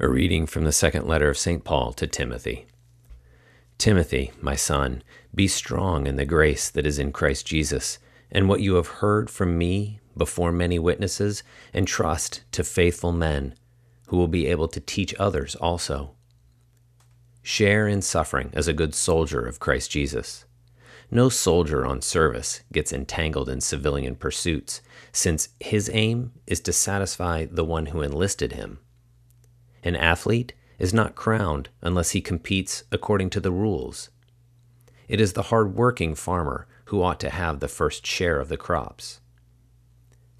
A reading from the second letter of St. Paul to Timothy. Timothy, my son, be strong in the grace that is in Christ Jesus, and what you have heard from me before many witnesses, and trust to faithful men who will be able to teach others also. Share in suffering as a good soldier of Christ Jesus. No soldier on service gets entangled in civilian pursuits, since his aim is to satisfy the one who enlisted him. An athlete is not crowned unless he competes according to the rules. It is the hard-working farmer who ought to have the first share of the crops.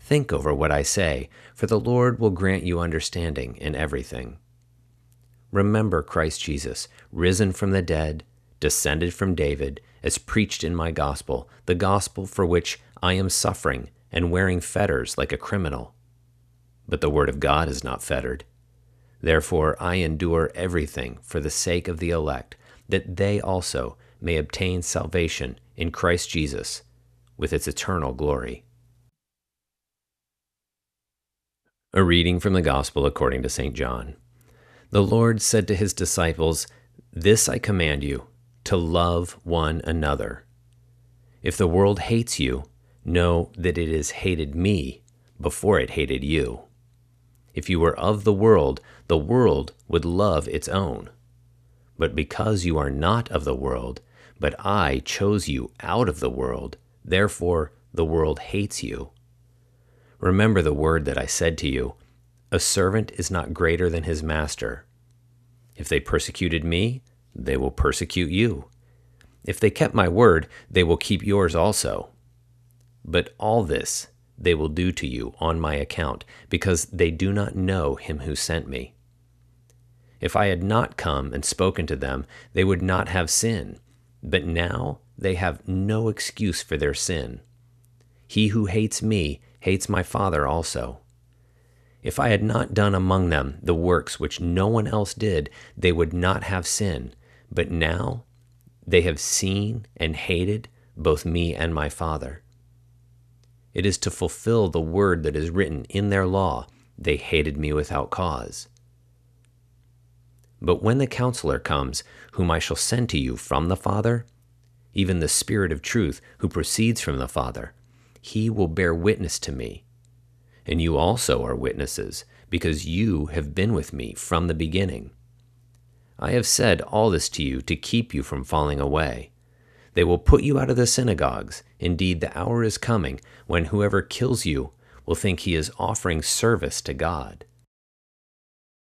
Think over what I say, for the Lord will grant you understanding in everything. Remember Christ Jesus, risen from the dead, descended from David, as preached in my gospel, the gospel for which I am suffering and wearing fetters like a criminal. But the word of God is not fettered. Therefore I endure everything for the sake of the elect, that they also may obtain salvation in Christ Jesus with its eternal glory. A reading from the Gospel according to St. John. The Lord said to his disciples, This I command you, to love one another. If the world hates you, know that it has hated me before it hated you. If you were of the world, the world would love its own. But because you are not of the world, but I chose you out of the world, therefore the world hates you. Remember the word that I said to you A servant is not greater than his master. If they persecuted me, they will persecute you. If they kept my word, they will keep yours also. But all this they will do to you on my account, because they do not know him who sent me. If I had not come and spoken to them, they would not have sin, but now they have no excuse for their sin. He who hates me hates my Father also. If I had not done among them the works which no one else did, they would not have sin, but now they have seen and hated both me and my Father. It is to fulfill the word that is written in their law. They hated me without cause. But when the counselor comes, whom I shall send to you from the Father, even the Spirit of truth, who proceeds from the Father, he will bear witness to me. And you also are witnesses, because you have been with me from the beginning. I have said all this to you to keep you from falling away. They will put you out of the synagogues. Indeed, the hour is coming when whoever kills you will think he is offering service to God.